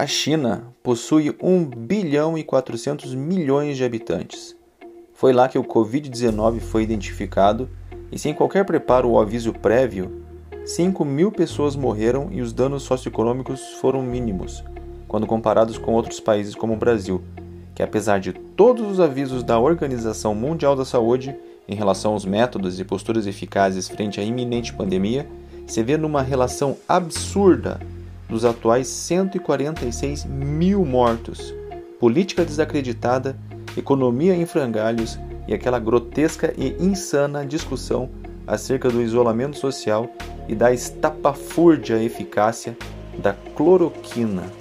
A China possui 1 bilhão e 400 milhões de habitantes. Foi lá que o Covid-19 foi identificado e, sem qualquer preparo ou aviso prévio, 5 mil pessoas morreram e os danos socioeconômicos foram mínimos, quando comparados com outros países como o Brasil, que, apesar de todos os avisos da Organização Mundial da Saúde em relação aos métodos e posturas eficazes frente à iminente pandemia, se vê numa relação absurda dos atuais 146 mil mortos, política desacreditada, economia em frangalhos e aquela grotesca e insana discussão acerca do isolamento social e da estapafúrdia eficácia da cloroquina.